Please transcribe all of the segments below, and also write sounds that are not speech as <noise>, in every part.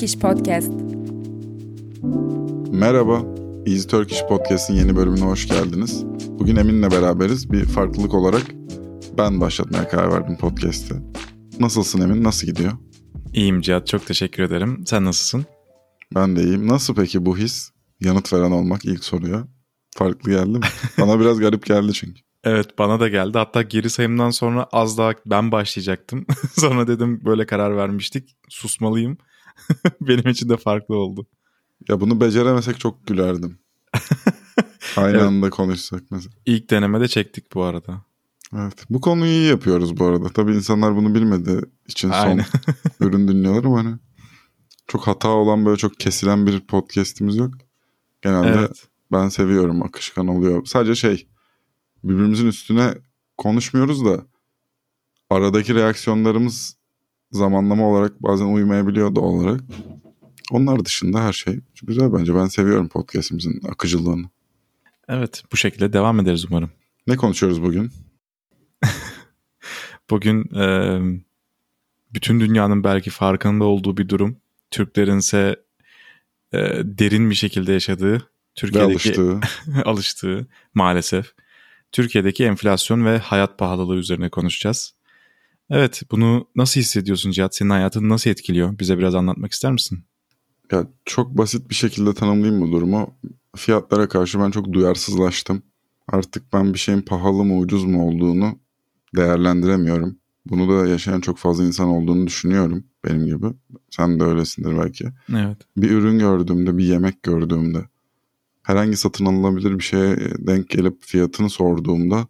Turkish Podcast. Merhaba, Easy Turkish Podcast'in yeni bölümüne hoş geldiniz. Bugün Emin'le beraberiz. Bir farklılık olarak ben başlatmaya karar verdim podcast'i. Nasılsın Emin, nasıl gidiyor? İyiyim Cihat, çok teşekkür ederim. Sen nasılsın? Ben de iyiyim. Nasıl peki bu his? Yanıt veren olmak ilk soruya. Farklı geldi mi? <laughs> Bana biraz garip geldi çünkü. Evet bana da geldi. Hatta geri sayımdan sonra az daha ben başlayacaktım. <laughs> sonra dedim böyle karar vermiştik. Susmalıyım. <laughs> Benim için de farklı oldu. Ya bunu beceremesek çok gülerdim. <laughs> Aynı evet. anda konuşsak mesela. İlk denemede çektik bu arada. Evet. Bu konuyu iyi yapıyoruz bu arada. Tabii insanlar bunu bilmedi için son <laughs> ürün dinliyorlar ama hani çok hata olan böyle çok kesilen bir podcast'imiz yok. Genelde evet. ben seviyorum akışkan oluyor. Sadece şey birbirimizin üstüne konuşmuyoruz da aradaki reaksiyonlarımız zamanlama olarak bazen uymayabiliyor doğal olarak. Onlar dışında her şey güzel bence. Ben seviyorum podcastimizin akıcılığını. Evet bu şekilde devam ederiz umarım. Ne konuşuyoruz bugün? <laughs> bugün e, bütün dünyanın belki farkında olduğu bir durum. Türklerin ise e, derin bir şekilde yaşadığı, Türkiye'deki alıştığı. <laughs> alıştığı maalesef. Türkiye'deki enflasyon ve hayat pahalılığı üzerine konuşacağız. Evet bunu nasıl hissediyorsun Cihat? Senin hayatını nasıl etkiliyor? Bize biraz anlatmak ister misin? Ya çok basit bir şekilde tanımlayayım bu durumu. Fiyatlara karşı ben çok duyarsızlaştım. Artık ben bir şeyin pahalı mı ucuz mu olduğunu değerlendiremiyorum. Bunu da yaşayan çok fazla insan olduğunu düşünüyorum benim gibi. Sen de öylesindir belki. Evet. Bir ürün gördüğümde, bir yemek gördüğümde herhangi satın alınabilir bir şeye denk gelip fiyatını sorduğumda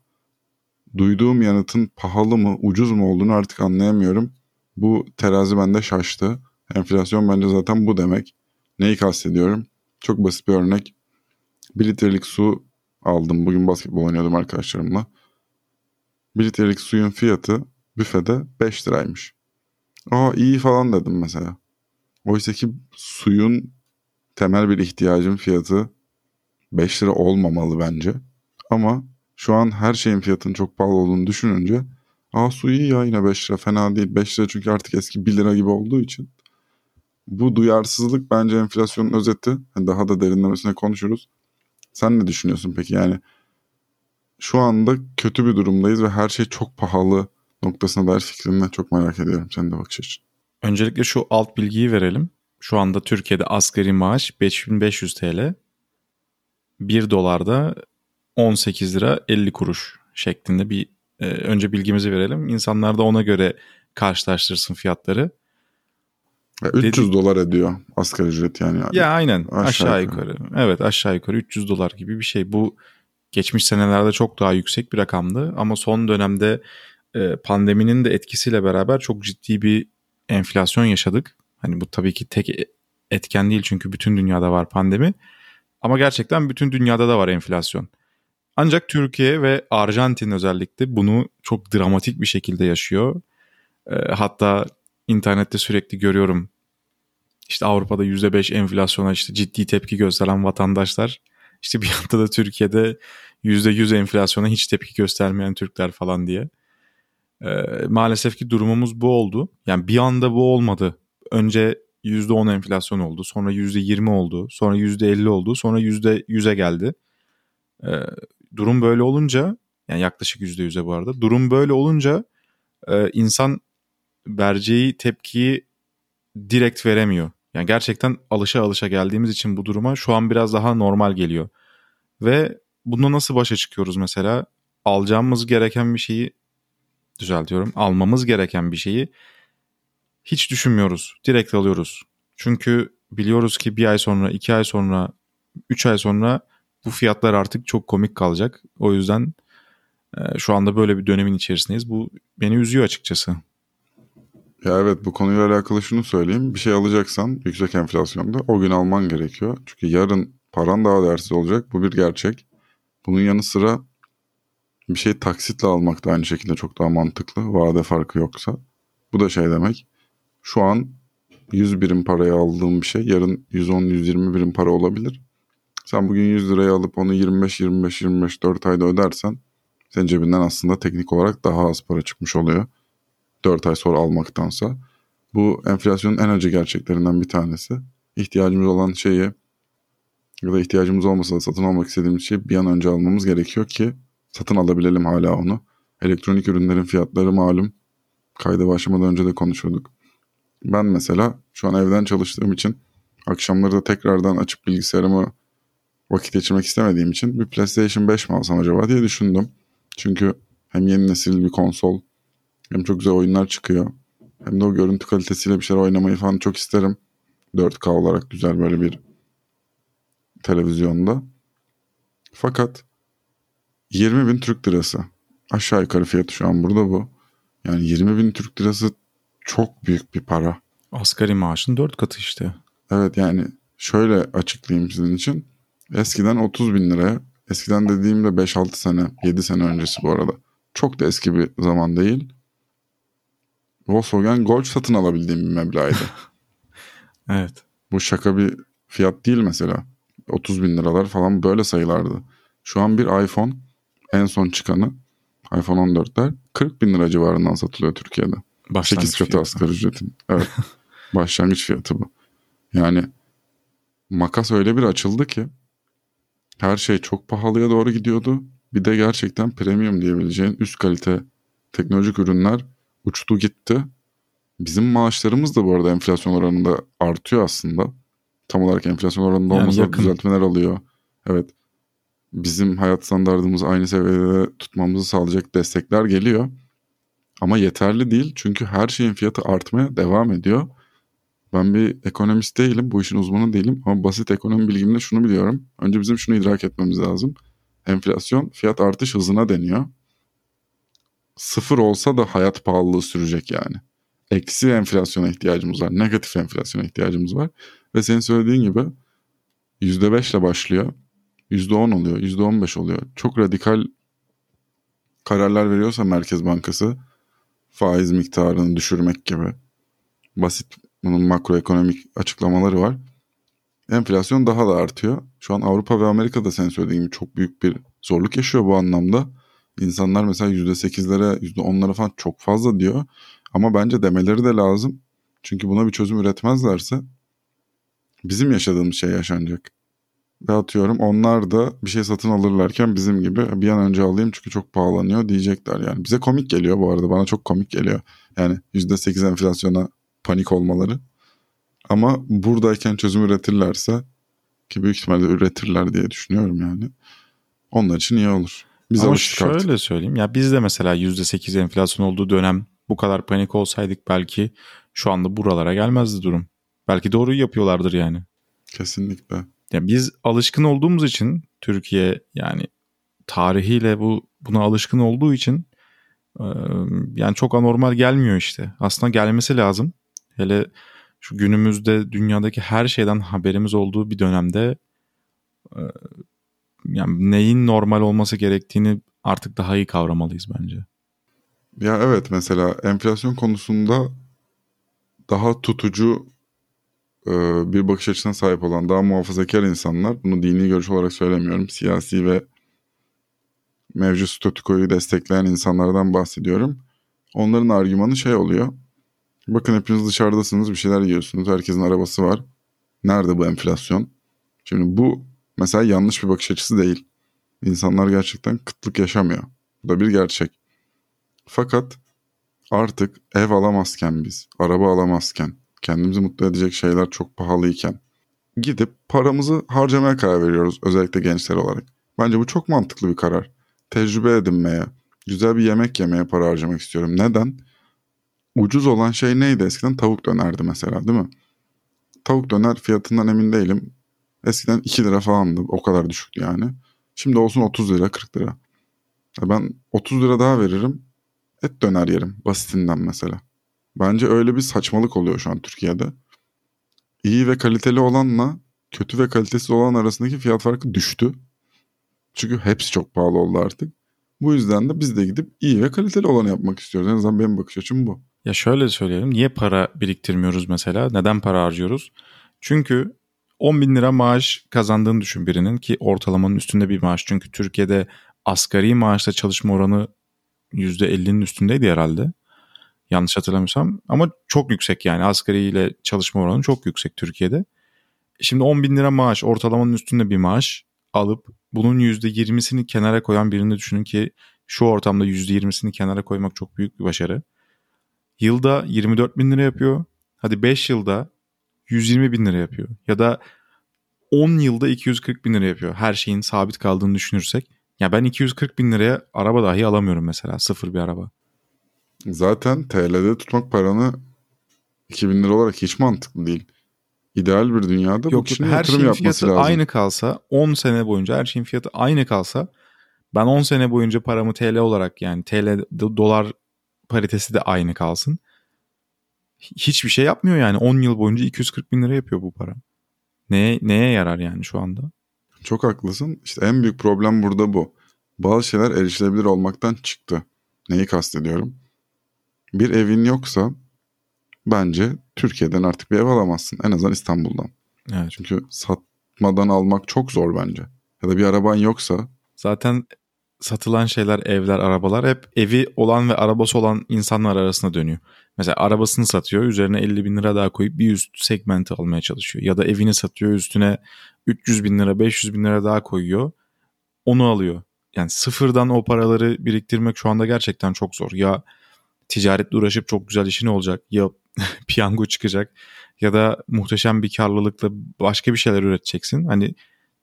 duyduğum yanıtın pahalı mı, ucuz mu olduğunu artık anlayamıyorum. Bu terazi bende şaştı. Enflasyon bence zaten bu demek. Neyi kastediyorum? Çok basit bir örnek. Bir litrelik su aldım. Bugün basketbol oynuyordum arkadaşlarımla. Bir litrelik suyun fiyatı büfede 5 liraymış. Aa iyi falan dedim mesela. Oysa ki suyun temel bir ihtiyacın fiyatı 5 lira olmamalı bence. Ama şu an her şeyin fiyatının çok pahalı olduğunu düşününce aa su iyi ya yine 5 lira fena değil. 5 lira çünkü artık eski 1 lira gibi olduğu için. Bu duyarsızlık bence enflasyonun özeti. Daha da derinlemesine konuşuruz. Sen ne düşünüyorsun peki yani? Şu anda kötü bir durumdayız ve her şey çok pahalı noktasına dair fikrini çok merak ediyorum. Sen de bakış açın. Öncelikle şu alt bilgiyi verelim. Şu anda Türkiye'de asgari maaş 5500 TL. 1 dolarda 18 lira 50 kuruş şeklinde bir e, önce bilgimizi verelim. İnsanlar da ona göre karşılaştırsın fiyatları. Ya 300 Dedi, dolar ediyor asgari ücret yani. Ya aynen aşağı, aşağı yukarı. yukarı. Evet aşağı yukarı 300 dolar gibi bir şey. Bu geçmiş senelerde çok daha yüksek bir rakamdı ama son dönemde e, pandeminin de etkisiyle beraber çok ciddi bir enflasyon yaşadık. Hani bu tabii ki tek etken değil çünkü bütün dünyada var pandemi. Ama gerçekten bütün dünyada da var enflasyon. Ancak Türkiye ve Arjantin özellikle bunu çok dramatik bir şekilde yaşıyor. E, hatta internette sürekli görüyorum. İşte Avrupa'da %5 enflasyona işte ciddi tepki gösteren vatandaşlar. İşte bir <laughs> yanda da Türkiye'de %100 enflasyona hiç tepki göstermeyen Türkler falan diye. E, maalesef ki durumumuz bu oldu. Yani bir anda bu olmadı. Önce %10 enflasyon oldu. Sonra %20 oldu. Sonra %50 oldu. Sonra %100'e geldi. E, durum böyle olunca yani yaklaşık %100'e bu arada. Durum böyle olunca e, insan vereceği tepkiyi direkt veremiyor. Yani gerçekten alışa alışa geldiğimiz için bu duruma şu an biraz daha normal geliyor. Ve bunda nasıl başa çıkıyoruz mesela? Alacağımız gereken bir şeyi düzeltiyorum. Almamız gereken bir şeyi hiç düşünmüyoruz. Direkt alıyoruz. Çünkü biliyoruz ki bir ay sonra, iki ay sonra, üç ay sonra bu fiyatlar artık çok komik kalacak. O yüzden e, şu anda böyle bir dönemin içerisindeyiz. Bu beni üzüyor açıkçası. Ya evet bu konuyla alakalı şunu söyleyeyim. Bir şey alacaksan yüksek enflasyonda o gün alman gerekiyor. Çünkü yarın paran daha değersiz olacak. Bu bir gerçek. Bunun yanı sıra bir şey taksitle almak da aynı şekilde çok daha mantıklı. Vade farkı yoksa. Bu da şey demek. Şu an 100 birim paraya aldığım bir şey yarın 110-120 birim para olabilir. Sen bugün 100 liraya alıp onu 25-25-25 4 ayda ödersen senin cebinden aslında teknik olarak daha az para çıkmış oluyor. 4 ay sonra almaktansa. Bu enflasyonun en acı gerçeklerinden bir tanesi. İhtiyacımız olan şeyi ya da ihtiyacımız olmasa da satın almak istediğimiz şeyi bir an önce almamız gerekiyor ki satın alabilelim hala onu. Elektronik ürünlerin fiyatları malum. Kayda başlamadan önce de konuşuyorduk. Ben mesela şu an evden çalıştığım için akşamları da tekrardan açıp bilgisayarımı vakit geçirmek istemediğim için bir PlayStation 5 mi alsam acaba diye düşündüm. Çünkü hem yeni nesil bir konsol hem çok güzel oyunlar çıkıyor. Hem de o görüntü kalitesiyle bir şeyler oynamayı falan çok isterim. 4K olarak güzel böyle bir televizyonda. Fakat 20 bin Türk lirası. Aşağı yukarı fiyatı şu an burada bu. Yani 20 bin Türk lirası çok büyük bir para. Asgari maaşın 4 katı işte. Evet yani şöyle açıklayayım sizin için. Eskiden 30 bin liraya, eskiden dediğimde 5-6 sene, 7 sene öncesi bu arada. Çok da eski bir zaman değil. Volkswagen Golf satın alabildiğim bir meblağydı. <laughs> evet. Bu şaka bir fiyat değil mesela. 30 bin liralar falan böyle sayılardı. Şu an bir iPhone en son çıkanı iPhone 14'ler 40 bin lira civarından satılıyor Türkiye'de. Başlangıç 8 katı asgari ücretin. <laughs> Evet. Başlangıç fiyatı bu. Yani makas öyle bir açıldı ki her şey çok pahalıya doğru gidiyordu. Bir de gerçekten premium diyebileceğin üst kalite teknolojik ürünler uçtu gitti. Bizim maaşlarımız da bu arada enflasyon oranında artıyor aslında. Tam olarak enflasyon oranında yani olmasa yakın. düzeltmeler alıyor. Evet. Bizim hayat standartımızı aynı seviyede tutmamızı sağlayacak destekler geliyor. Ama yeterli değil çünkü her şeyin fiyatı artmaya devam ediyor. Ben bir ekonomist değilim, bu işin uzmanı değilim ama basit ekonomi bilgimle şunu biliyorum. Önce bizim şunu idrak etmemiz lazım. Enflasyon fiyat artış hızına deniyor. Sıfır olsa da hayat pahalılığı sürecek yani. Eksi enflasyona ihtiyacımız var, negatif enflasyona ihtiyacımız var. Ve senin söylediğin gibi %5 ile başlıyor. %10 oluyor, %15 oluyor. Çok radikal kararlar veriyorsa Merkez Bankası faiz miktarını düşürmek gibi basit bunun makroekonomik açıklamaları var. Enflasyon daha da artıyor. Şu an Avrupa ve Amerika'da sen söylediğin gibi çok büyük bir zorluk yaşıyor bu anlamda. İnsanlar mesela %8'lere, %10'lara falan çok fazla diyor. Ama bence demeleri de lazım. Çünkü buna bir çözüm üretmezlerse bizim yaşadığımız şey yaşanacak. Ve atıyorum onlar da bir şey satın alırlarken bizim gibi bir an önce alayım çünkü çok pahalanıyor diyecekler. Yani bize komik geliyor bu arada bana çok komik geliyor. Yani %8 enflasyona panik olmaları. Ama buradayken çözüm üretirlerse ki büyük ihtimalle üretirler diye düşünüyorum yani. Onlar için iyi olur. Biz Ama şöyle artık. söyleyeyim ya biz de mesela %8 enflasyon olduğu dönem bu kadar panik olsaydık belki şu anda buralara gelmezdi durum. Belki doğru yapıyorlardır yani. Kesinlikle. Ya biz alışkın olduğumuz için Türkiye yani tarihiyle bu buna alışkın olduğu için yani çok anormal gelmiyor işte. Aslında gelmesi lazım. Hele şu günümüzde dünyadaki her şeyden haberimiz olduğu bir dönemde yani neyin normal olması gerektiğini artık daha iyi kavramalıyız bence. Ya evet mesela enflasyon konusunda daha tutucu bir bakış açısına sahip olan daha muhafazakar insanlar bunu dini görüş olarak söylemiyorum siyasi ve mevcut statükoyu destekleyen insanlardan bahsediyorum. Onların argümanı şey oluyor. Bakın hepiniz dışarıdasınız bir şeyler yiyorsunuz. Herkesin arabası var. Nerede bu enflasyon? Şimdi bu mesela yanlış bir bakış açısı değil. İnsanlar gerçekten kıtlık yaşamıyor. Bu da bir gerçek. Fakat artık ev alamazken biz, araba alamazken, kendimizi mutlu edecek şeyler çok pahalıyken gidip paramızı harcamaya karar veriyoruz özellikle gençler olarak. Bence bu çok mantıklı bir karar. Tecrübe edinmeye, güzel bir yemek yemeye para harcamak istiyorum. Neden? Ucuz olan şey neydi eskiden? Tavuk dönerdi mesela değil mi? Tavuk döner fiyatından emin değilim. Eskiden 2 lira falandı. O kadar düşüktü yani. Şimdi olsun 30 lira 40 lira. Ben 30 lira daha veririm. Et döner yerim. Basitinden mesela. Bence öyle bir saçmalık oluyor şu an Türkiye'de. İyi ve kaliteli olanla kötü ve kalitesiz olan arasındaki fiyat farkı düştü. Çünkü hepsi çok pahalı oldu artık. Bu yüzden de biz de gidip iyi ve kaliteli olanı yapmak istiyoruz. En azından benim bakış açım bu. Ya şöyle söyleyelim. Niye para biriktirmiyoruz mesela? Neden para harcıyoruz? Çünkü 10 bin lira maaş kazandığını düşün birinin ki ortalamanın üstünde bir maaş. Çünkü Türkiye'de asgari maaşla çalışma oranı %50'nin üstündeydi herhalde. Yanlış hatırlamıyorsam. Ama çok yüksek yani asgari ile çalışma oranı çok yüksek Türkiye'de. Şimdi 10 bin lira maaş ortalamanın üstünde bir maaş alıp bunun %20'sini kenara koyan birini düşünün ki şu ortamda %20'sini kenara koymak çok büyük bir başarı. Yılda 24 bin lira yapıyor. Hadi 5 yılda 120 bin lira yapıyor. Ya da 10 yılda 240 bin lira yapıyor. Her şeyin sabit kaldığını düşünürsek. Ya ben 240 bin liraya araba dahi alamıyorum mesela. Sıfır bir araba. Zaten TL'de tutmak paranı 2000 lira olarak hiç mantıklı değil. İdeal bir dünyada Yok, bu kişinin her yatırım şeyin yapması fiyatı lazım. aynı kalsa 10 sene boyunca her şeyin fiyatı aynı kalsa ben 10 sene boyunca paramı TL olarak yani TL dolar paritesi de aynı kalsın. Hiçbir şey yapmıyor yani 10 yıl boyunca 240 bin lira yapıyor bu para. Neye, neye yarar yani şu anda? Çok haklısın. İşte en büyük problem burada bu. Bazı şeyler erişilebilir olmaktan çıktı. Neyi kastediyorum? Bir evin yoksa bence Türkiye'den artık bir ev alamazsın. En azından İstanbul'dan. Evet. Çünkü satmadan almak çok zor bence. Ya da bir araban yoksa Zaten satılan şeyler, evler, arabalar hep evi olan ve arabası olan insanlar arasında dönüyor. Mesela arabasını satıyor, üzerine 50 bin lira daha koyup bir üst segmenti almaya çalışıyor. Ya da evini satıyor, üstüne 300 bin lira, 500 bin lira daha koyuyor. Onu alıyor. Yani sıfırdan o paraları biriktirmek şu anda gerçekten çok zor. Ya ticaretle uğraşıp çok güzel işin olacak ya <laughs> piyango çıkacak ya da muhteşem bir karlılıkla başka bir şeyler üreteceksin. Hani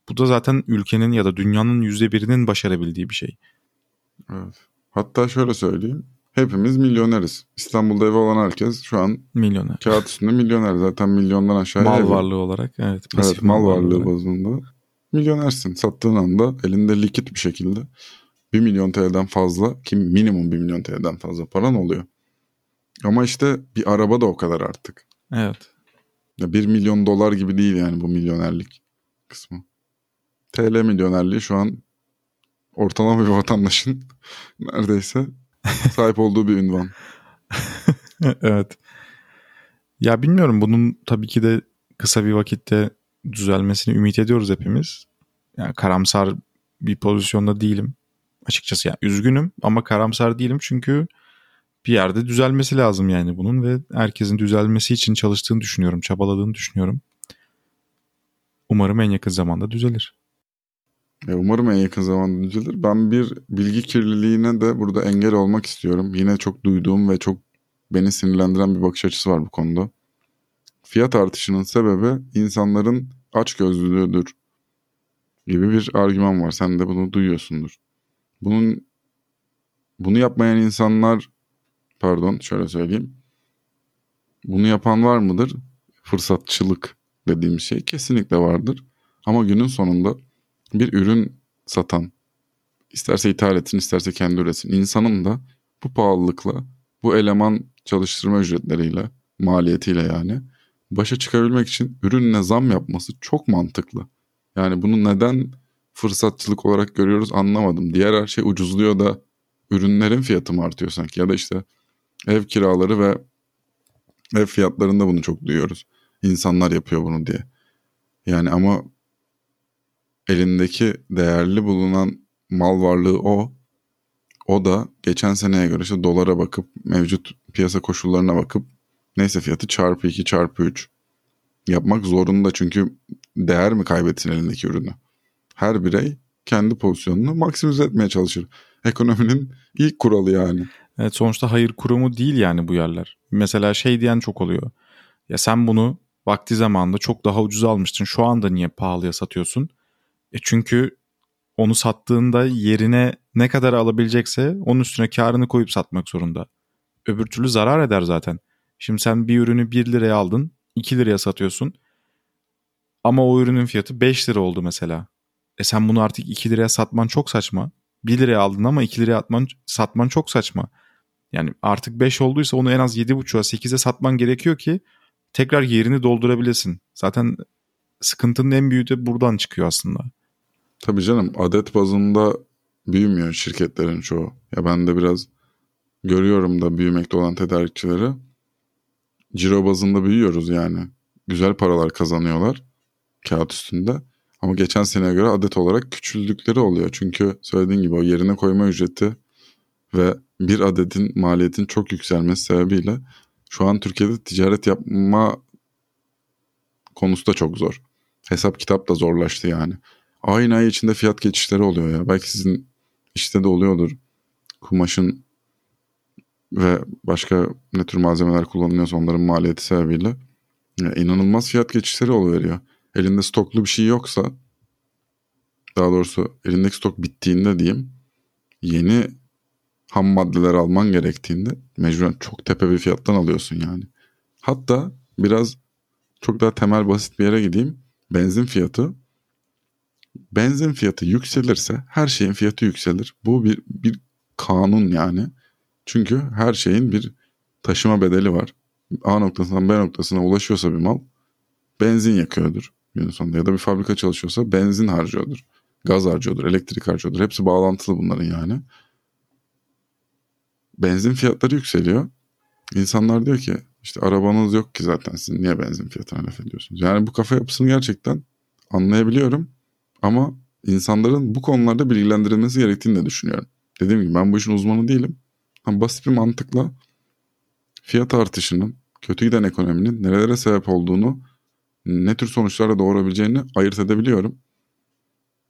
bu da zaten ülkenin ya da dünyanın yüzde birinin başarabildiği bir şey. Evet. Hatta şöyle söyleyeyim. Hepimiz milyoneriz. İstanbul'da evi olan herkes şu an Milyoner. kağıt üstünde milyoner. Zaten milyondan aşağı mal evi. varlığı olarak evet. Evet mal varlığı olarak. bazında milyonersin. Sattığın anda elinde likit bir şekilde 1 milyon TL'den fazla ki minimum 1 milyon TL'den fazla paran oluyor. Ama işte bir araba da o kadar artık. Evet. Ya 1 milyon dolar gibi değil yani bu milyonerlik kısmı. TL milyonerliği şu an ortalama bir vatandaşın <laughs> neredeyse sahip olduğu bir ünvan. <laughs> evet. Ya bilmiyorum bunun tabii ki de kısa bir vakitte düzelmesini ümit ediyoruz hepimiz. Yani karamsar bir pozisyonda değilim. Açıkçası yani üzgünüm ama karamsar değilim çünkü bir yerde düzelmesi lazım yani bunun ve herkesin düzelmesi için çalıştığını düşünüyorum, çabaladığını düşünüyorum. Umarım en yakın zamanda düzelir. E, umarım en yakın zamanda düzelir. Ben bir bilgi kirliliğine de burada engel olmak istiyorum. Yine çok duyduğum ve çok beni sinirlendiren bir bakış açısı var bu konuda. Fiyat artışının sebebi insanların açgözlülüğüdür gibi bir argüman var. Sen de bunu duyuyorsundur. Bunun bunu yapmayan insanlar pardon şöyle söyleyeyim. Bunu yapan var mıdır? Fırsatçılık dediğim şey kesinlikle vardır. Ama günün sonunda bir ürün satan isterse ithal etsin isterse kendi üretsin insanın da bu pahalılıkla bu eleman çalıştırma ücretleriyle maliyetiyle yani başa çıkabilmek için ürününe zam yapması çok mantıklı. Yani bunu neden fırsatçılık olarak görüyoruz anlamadım. Diğer her şey ucuzluyor da ürünlerin fiyatı mı artıyor sanki ya da işte ev kiraları ve ev fiyatlarında bunu çok duyuyoruz. İnsanlar yapıyor bunu diye. Yani ama elindeki değerli bulunan mal varlığı o. O da geçen seneye göre işte dolara bakıp mevcut piyasa koşullarına bakıp neyse fiyatı çarpı 2 çarpı 3 yapmak zorunda çünkü değer mi kaybetsin elindeki ürünü? Her birey kendi pozisyonunu maksimize etmeye çalışır. Ekonominin ilk kuralı yani. Evet sonuçta hayır kurumu değil yani bu yerler. Mesela şey diyen çok oluyor. Ya sen bunu vakti zamanında çok daha ucuz almıştın. Şu anda niye pahalıya satıyorsun? E çünkü onu sattığında yerine ne kadar alabilecekse onun üstüne karını koyup satmak zorunda. Öbür türlü zarar eder zaten. Şimdi sen bir ürünü 1 liraya aldın 2 liraya satıyorsun. Ama o ürünün fiyatı 5 lira oldu mesela. E sen bunu artık 2 liraya satman çok saçma. 1 liraya aldın ama 2 liraya atman, satman çok saçma. Yani artık 5 olduysa onu en az 7.5'a 8'e satman gerekiyor ki tekrar yerini doldurabilesin. Zaten sıkıntının en büyüğü de buradan çıkıyor aslında. Tabii canım adet bazında büyümüyor şirketlerin çoğu. Ya ben de biraz görüyorum da büyümekte olan tedarikçileri. Ciro bazında büyüyoruz yani. Güzel paralar kazanıyorlar kağıt üstünde. Ama geçen seneye göre adet olarak küçüldükleri oluyor. Çünkü söylediğin gibi o yerine koyma ücreti ve bir adetin maliyetin çok yükselmesi sebebiyle şu an Türkiye'de ticaret yapma konusu da çok zor. Hesap kitap da zorlaştı yani. Aynı ay içinde fiyat geçişleri oluyor ya. Belki sizin işte de oluyordur. Kumaşın ve başka ne tür malzemeler kullanılıyorsa onların maliyeti sebebiyle ya inanılmaz fiyat geçişleri oluyor. Elinde stoklu bir şey yoksa daha doğrusu elindeki stok bittiğinde diyeyim yeni ham maddeler alman gerektiğinde mecburen çok tepe bir fiyattan alıyorsun yani. Hatta biraz çok daha temel basit bir yere gideyim. Benzin fiyatı benzin fiyatı yükselirse her şeyin fiyatı yükselir. Bu bir bir kanun yani. Çünkü her şeyin bir taşıma bedeli var. A noktasından B noktasına ulaşıyorsa bir mal benzin yakıyordur günün sonunda ya da bir fabrika çalışıyorsa benzin harcıyordur. Gaz harcıyordur, elektrik harcıyordur. Hepsi bağlantılı bunların yani. Benzin fiyatları yükseliyor. İnsanlar diyor ki işte arabanız yok ki zaten siz niye benzin fiyatına laf ediyorsunuz? Yani bu kafa yapısını gerçekten anlayabiliyorum. Ama insanların bu konularda bilgilendirilmesi gerektiğini de düşünüyorum. Dediğim gibi ben bu işin uzmanı değilim. Ama basit bir mantıkla fiyat artışının, kötü giden ekonominin nerelere sebep olduğunu, ne tür sonuçlarla doğurabileceğini ayırt edebiliyorum.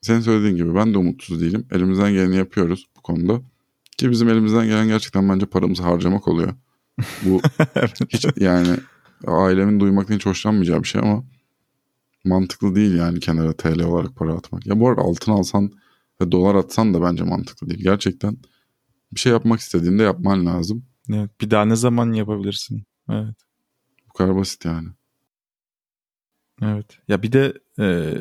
Senin söylediğin gibi ben de umutsuz değilim. Elimizden geleni yapıyoruz bu konuda. Ki bizim elimizden gelen gerçekten bence paramızı harcamak oluyor. Bu <laughs> hiç yani ailemin duymaktan hiç hoşlanmayacağı bir şey ama mantıklı değil yani kenara TL olarak para atmak. Ya bu arada altın alsan ve dolar atsan da bence mantıklı değil. Gerçekten bir şey yapmak istediğinde yapman lazım. Evet, bir daha ne zaman yapabilirsin? Evet. Bu kadar basit yani. Evet. Ya bir de e,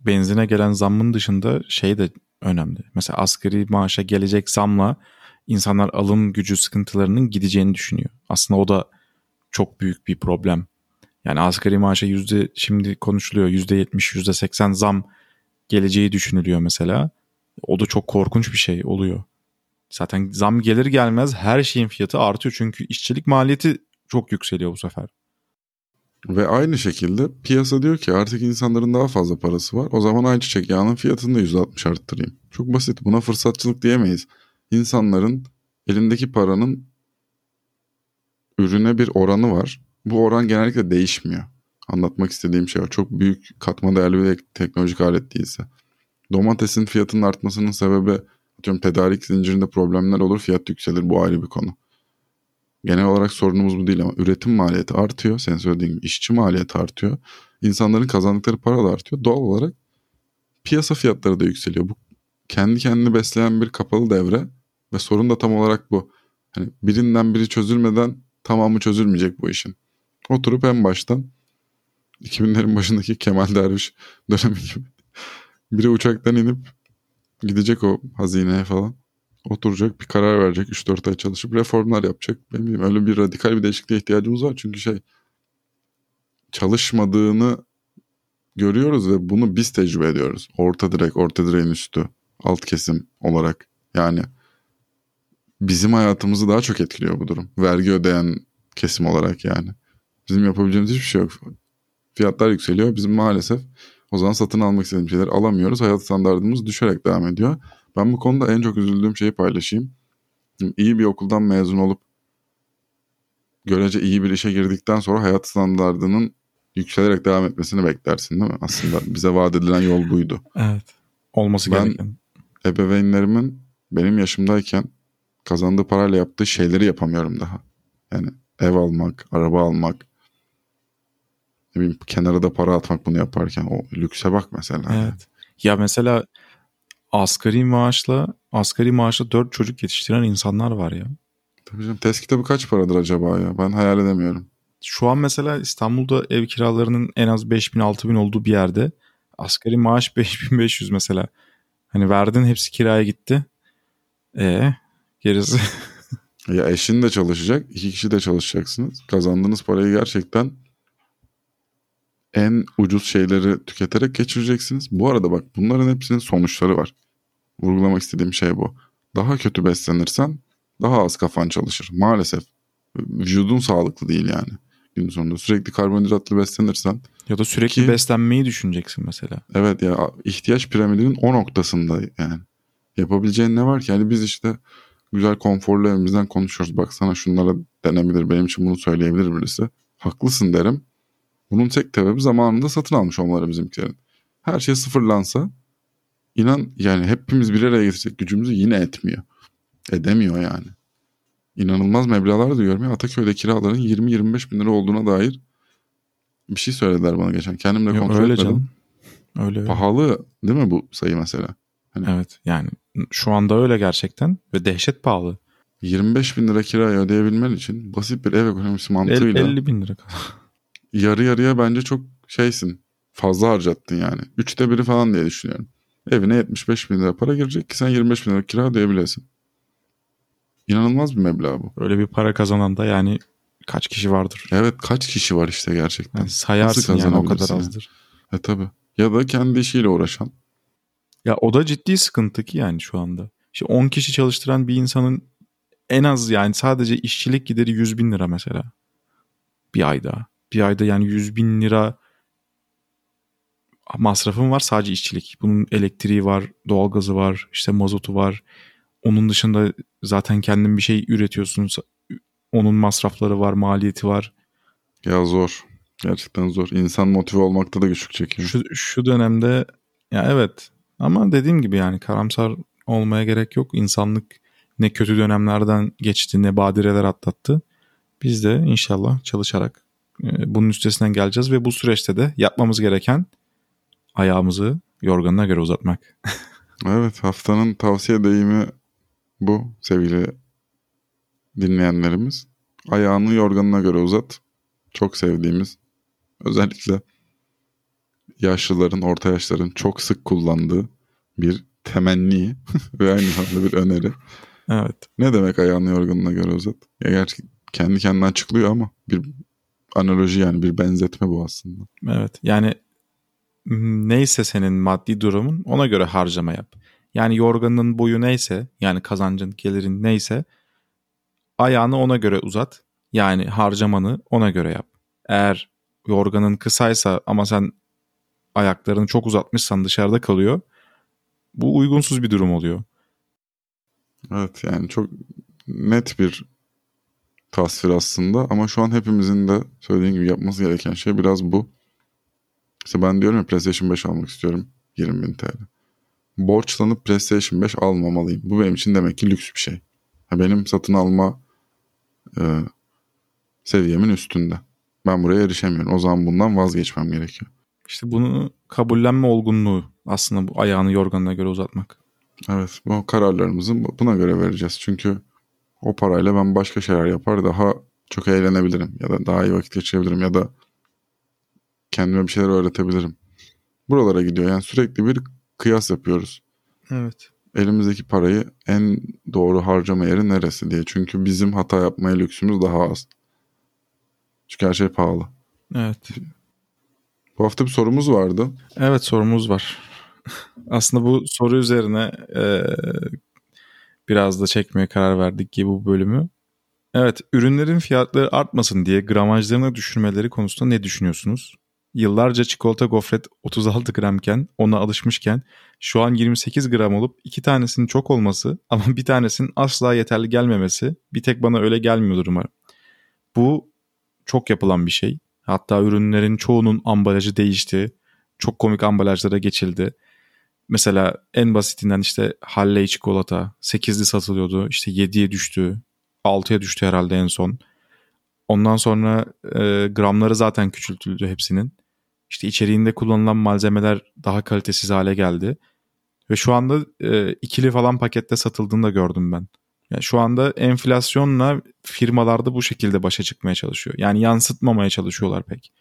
benzine gelen zammın dışında şey de önemli. Mesela asgari maaşa gelecek zamla insanlar alım gücü sıkıntılarının gideceğini düşünüyor. Aslında o da çok büyük bir problem. Yani asgari maaşa yüzde şimdi konuşuluyor yüzde yetmiş yüzde seksen zam geleceği düşünülüyor mesela. O da çok korkunç bir şey oluyor. Zaten zam gelir gelmez her şeyin fiyatı artıyor çünkü işçilik maliyeti çok yükseliyor bu sefer. Ve aynı şekilde piyasa diyor ki artık insanların daha fazla parası var. O zaman ayçiçek yağının fiyatını da %60 arttırayım. Çok basit. Buna fırsatçılık diyemeyiz. İnsanların elindeki paranın ürüne bir oranı var. Bu oran genellikle değişmiyor. Anlatmak istediğim şey o. Çok büyük katma değerli bir teknolojik alet değilse. Domatesin fiyatının artmasının sebebi atıyorum tedarik zincirinde problemler olur fiyat yükselir bu ayrı bir konu. Genel olarak sorunumuz bu değil ama üretim maliyeti artıyor. Sen söylediğin gibi işçi maliyeti artıyor. İnsanların kazandıkları para da artıyor. Doğal olarak piyasa fiyatları da yükseliyor. Bu kendi kendini besleyen bir kapalı devre ve sorun da tam olarak bu. Hani birinden biri çözülmeden tamamı çözülmeyecek bu işin. Oturup en baştan 2000'lerin başındaki Kemal Derviş dönemi gibi <laughs> biri uçaktan inip gidecek o hazineye falan oturacak bir karar verecek 3-4 ay çalışıp reformlar yapacak. Ben bileyim öyle bir radikal bir değişikliğe ihtiyacımız var çünkü şey çalışmadığını görüyoruz ve bunu biz tecrübe ediyoruz. Orta direk, orta direğin üstü, alt kesim olarak. Yani bizim hayatımızı daha çok etkiliyor bu durum. Vergi ödeyen kesim olarak yani. Bizim yapabileceğimiz hiçbir şey yok. Fiyatlar yükseliyor. Bizim maalesef o zaman satın almak istediğimiz şeyler alamıyoruz. Hayat standartımız düşerek devam ediyor. Ben bu konuda en çok üzüldüğüm şeyi paylaşayım. İyi bir okuldan mezun olup görece iyi bir işe girdikten sonra hayat standartının yükselerek devam etmesini beklersin değil mi? Aslında bize vaat edilen yol buydu. Evet. Olması ben, gereken. ebeveynlerimin benim yaşımdayken kazandığı parayla yaptığı şeyleri yapamıyorum daha. Yani ev almak, araba almak, ne bileyim kenara da para atmak bunu yaparken o lükse bak mesela. Evet. Ya mesela asgari maaşla asgari maaşla 4 çocuk yetiştiren insanlar var ya. Tabii canım test kitabı kaç paradır acaba ya? Ben hayal edemiyorum. Şu an mesela İstanbul'da ev kiralarının en az 5000 6000 olduğu bir yerde asgari maaş <laughs> 5500 mesela. Hani verdin hepsi kiraya gitti. E gerisi <laughs> Ya eşin de çalışacak, iki kişi de çalışacaksınız. Kazandığınız parayı gerçekten en ucuz şeyleri tüketerek geçireceksiniz. Bu arada bak bunların hepsinin sonuçları var. Vurgulamak istediğim şey bu. Daha kötü beslenirsen daha az kafan çalışır. Maalesef vücudun sağlıklı değil yani. Gün sonunda sürekli karbonhidratlı beslenirsen. Ya da sürekli ki, beslenmeyi düşüneceksin mesela. Evet ya ihtiyaç piramidinin o noktasında yani. Yapabileceğin ne var ki? Yani biz işte güzel konforlu evimizden konuşuyoruz. Baksana şunlara denebilir benim için bunu söyleyebilir birisi. Haklısın derim. Bunun tek sebebi zamanında satın almış olmaları bizimkilerin. Her şey sıfırlansa inan yani hepimiz bir araya getirsek gücümüzü yine etmiyor. Edemiyor yani. İnanılmaz meblağlar duyuyorum ya. Ataköy'de kiraların 20-25 bin lira olduğuna dair bir şey söylediler bana geçen. Kendim de Yok, kontrol öyle etmedim. canım. Öyle öyle. Pahalı değil mi bu sayı mesela? Evet yani şu anda öyle gerçekten ve dehşet pahalı. 25 bin lira kirayı ödeyebilmen için basit bir ev ekonomisi mantığıyla 50 bin lira. yarı yarıya bence çok şeysin. Fazla harcattın yani. Üçte biri falan diye düşünüyorum. Evine 75 bin lira para girecek ki sen 25 bin lira kira ödeyebilesin. İnanılmaz bir meblağ bu. Öyle bir para kazanan da yani kaç kişi vardır? Evet kaç kişi var işte gerçekten. Yani sayarsın yani o kadar azdır. E tabi. Ya da kendi işiyle uğraşan. Ya o da ciddi sıkıntı ki yani şu anda. İşte 10 kişi çalıştıran bir insanın en az yani sadece işçilik gideri 100 bin lira mesela. Bir ayda. Bir ayda yani 100 bin lira masrafın var sadece işçilik. Bunun elektriği var, doğalgazı var, işte mazotu var. Onun dışında zaten kendin bir şey üretiyorsun. Onun masrafları var, maliyeti var. Ya zor. Gerçekten zor. İnsan motive olmakta da güçlük çekiyor. Şu, şu dönemde ya evet ama dediğim gibi yani karamsar olmaya gerek yok. İnsanlık ne kötü dönemlerden geçti ne badireler atlattı. Biz de inşallah çalışarak e, bunun üstesinden geleceğiz ve bu süreçte de yapmamız gereken ayağımızı yorganına göre uzatmak. <laughs> Evet haftanın tavsiye deyimi bu sevgili dinleyenlerimiz. Ayağını yorganına göre uzat. Çok sevdiğimiz özellikle yaşlıların, orta yaşların çok sık kullandığı bir temenni <laughs> ve aynı zamanda bir öneri. Evet. Ne demek ayağını yorganına göre uzat? Ya gerçi kendi kendine açıklıyor ama bir analoji yani bir benzetme bu aslında. Evet yani neyse senin maddi durumun ona göre harcama yap. Yani yorganın boyu neyse yani kazancın gelirin neyse ayağını ona göre uzat. Yani harcamanı ona göre yap. Eğer yorganın kısaysa ama sen ayaklarını çok uzatmışsan dışarıda kalıyor. Bu uygunsuz bir durum oluyor. Evet yani çok net bir tasvir aslında ama şu an hepimizin de söylediğin gibi yapması gereken şey biraz bu. İşte ben diyorum ya PlayStation 5 almak istiyorum 20 bin TL. Borçlanıp PlayStation 5 almamalıyım. Bu benim için demek ki lüks bir şey. Benim satın alma e, seviyemin üstünde. Ben buraya erişemiyorum. O zaman bundan vazgeçmem gerekiyor. İşte bunu kabullenme olgunluğu aslında bu ayağını yorganına göre uzatmak. Evet bu kararlarımızı buna göre vereceğiz. Çünkü o parayla ben başka şeyler yapar daha çok eğlenebilirim. Ya da daha iyi vakit geçirebilirim. Ya da kendime bir şeyler öğretebilirim. Buralara gidiyor. Yani sürekli bir kıyas yapıyoruz. Evet. Elimizdeki parayı en doğru harcama yeri neresi diye. Çünkü bizim hata yapmaya lüksümüz daha az. Çünkü her şey pahalı. Evet. Bu hafta bir sorumuz vardı. Evet sorumuz var. Aslında bu soru üzerine e, biraz da çekmeye karar verdik ki bu bölümü. Evet ürünlerin fiyatları artmasın diye gramajlarını düşürmeleri konusunda ne düşünüyorsunuz? Yıllarca çikolata gofret 36 gramken ona alışmışken şu an 28 gram olup iki tanesinin çok olması <laughs> ama bir tanesinin asla yeterli gelmemesi bir tek bana öyle gelmiyordur umarım. Bu çok yapılan bir şey. Hatta ürünlerin çoğunun ambalajı değişti. Çok komik ambalajlara geçildi. Mesela en basitinden işte Halley çikolata 8'li satılıyordu. İşte 7'ye düştü. 6'ya düştü herhalde en son. Ondan sonra e, gramları zaten küçültüldü hepsinin. İşte içeriğinde kullanılan malzemeler daha kalitesiz hale geldi. Ve şu anda e, ikili falan pakette satıldığını da gördüm ben. Yani şu anda enflasyonla firmalarda bu şekilde başa çıkmaya çalışıyor. Yani yansıtmamaya çalışıyorlar pek.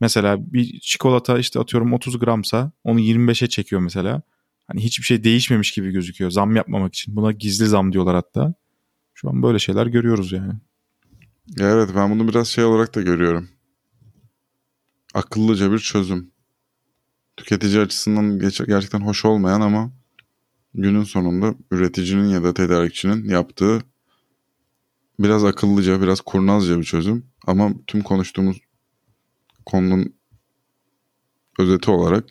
Mesela bir çikolata işte atıyorum 30 gramsa onu 25'e çekiyor mesela. Hani hiçbir şey değişmemiş gibi gözüküyor zam yapmamak için. Buna gizli zam diyorlar hatta. Şu an böyle şeyler görüyoruz yani. Evet ben bunu biraz şey olarak da görüyorum. Akıllıca bir çözüm. Tüketici açısından gerçekten hoş olmayan ama günün sonunda üreticinin ya da tedarikçinin yaptığı biraz akıllıca, biraz kurnazca bir çözüm. Ama tüm konuştuğumuz konunun özeti olarak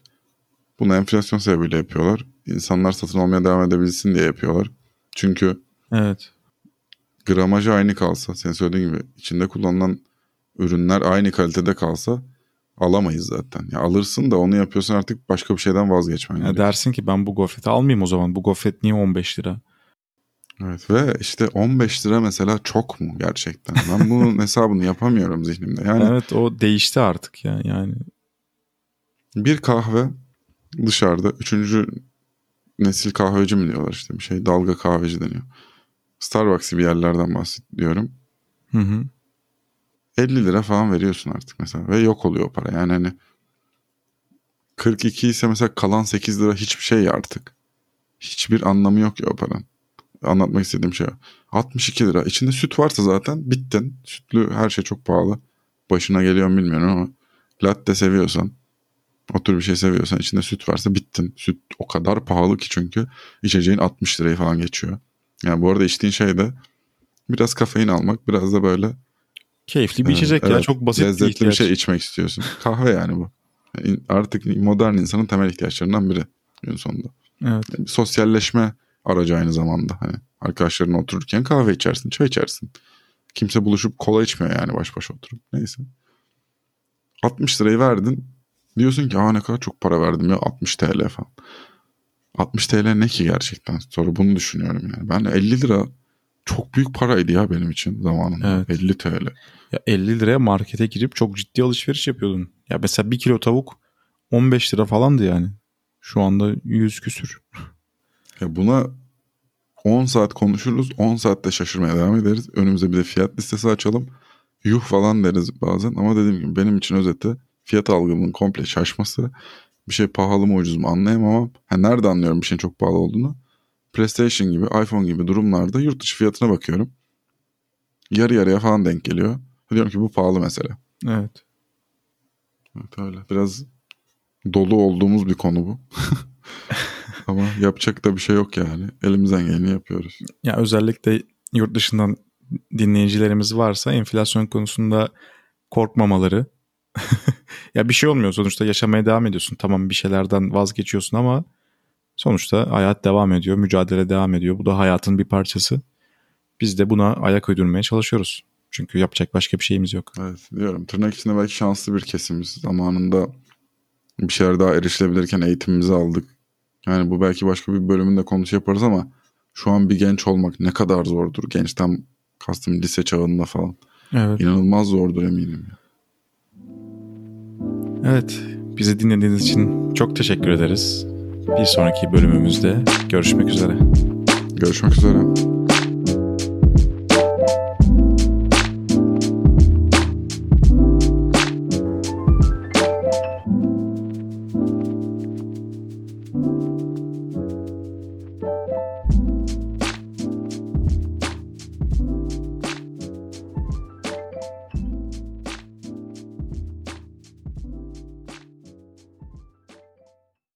bunu enflasyon sebebiyle yapıyorlar. İnsanlar satın almaya devam edebilsin diye yapıyorlar. Çünkü Evet. Gramajı aynı kalsa, sen söylediğin gibi içinde kullanılan ürünler aynı kalitede kalsa alamayız zaten. Ya alırsın da onu yapıyorsan artık başka bir şeyden vazgeçmen Ya gerekiyor. dersin ki ben bu gofreti almayayım o zaman. Bu gofret niye 15 lira? Evet ve işte 15 lira mesela çok mu gerçekten? Ben bunun <laughs> hesabını yapamıyorum zihnimde. Yani Evet o değişti artık ya yani. bir kahve dışarıda üçüncü nesil kahveci mi diyorlar işte bir şey dalga kahveci deniyor. Starbucks gibi yerlerden bahsediyorum. Hı hı. 50 lira falan veriyorsun artık mesela ve yok oluyor o para. Yani hani 42 ise mesela kalan 8 lira hiçbir şey artık. Hiçbir anlamı yok ya o paranın. Anlatmak istediğim şey o. 62 lira. İçinde süt varsa zaten bittin. Sütlü her şey çok pahalı. Başına geliyor mu bilmiyorum ama latte seviyorsan o tür bir şey seviyorsan içinde süt varsa bittin. Süt o kadar pahalı ki çünkü içeceğin 60 lirayı falan geçiyor. Yani bu arada içtiğin şey de biraz kafein almak biraz da böyle Keyifli bir Evet, içecek ya evet. çok basit bir lezzetli bir, ihtiyaç. şey içmek istiyorsun. Kahve yani bu. Artık modern insanın temel ihtiyaçlarından biri gün sonunda. Evet. Yani bir sosyalleşme aracı aynı zamanda. Hani arkadaşlarına otururken kahve içersin, çay içersin. Kimse buluşup kola içmiyor yani baş başa oturup. Neyse. 60 lirayı verdin. Diyorsun ki aa ne kadar çok para verdim ya 60 TL falan. 60 TL ne ki gerçekten? Sonra bunu düşünüyorum yani. Ben 50 lira çok büyük paraydı ya benim için zamanında. Evet. 50 TL. Ya 50 liraya markete girip çok ciddi alışveriş yapıyordun. Ya mesela bir kilo tavuk 15 lira falandı yani. Şu anda 100 küsür. Ya buna 10 saat konuşuruz. 10 saatte şaşırmaya devam ederiz. Önümüze bir de fiyat listesi açalım. Yuh falan deriz bazen. Ama dediğim gibi benim için özeti fiyat algımın komple şaşması. Bir şey pahalı mı ucuz mu anlayamamam. Ha, nerede anlıyorum bir şeyin çok pahalı olduğunu? PlayStation gibi, iPhone gibi durumlarda yurt dışı fiyatına bakıyorum. Yarı yarıya falan denk geliyor. Diyorum ki bu pahalı mesela. Evet. Evet öyle. Biraz dolu olduğumuz bir konu bu. <laughs> Ama yapacak da bir şey yok yani. Elimizden geleni yapıyoruz. Ya özellikle yurt dışından dinleyicilerimiz varsa enflasyon konusunda korkmamaları. <laughs> ya bir şey olmuyor sonuçta yaşamaya devam ediyorsun. Tamam bir şeylerden vazgeçiyorsun ama sonuçta hayat devam ediyor, mücadele devam ediyor. Bu da hayatın bir parçası. Biz de buna ayak uydurmaya çalışıyoruz. Çünkü yapacak başka bir şeyimiz yok. Evet diyorum. Tırnak içinde belki şanslı bir kesimiz. Zamanında bir şeyler daha erişilebilirken eğitimimizi aldık. Yani bu belki başka bir bölümünde konusu yaparız ama şu an bir genç olmak ne kadar zordur. Gençten kastım lise çağında falan. Evet. İnanılmaz zordur eminim. ya. Evet. Bizi dinlediğiniz için çok teşekkür ederiz. Bir sonraki bölümümüzde görüşmek üzere. Görüşmek üzere.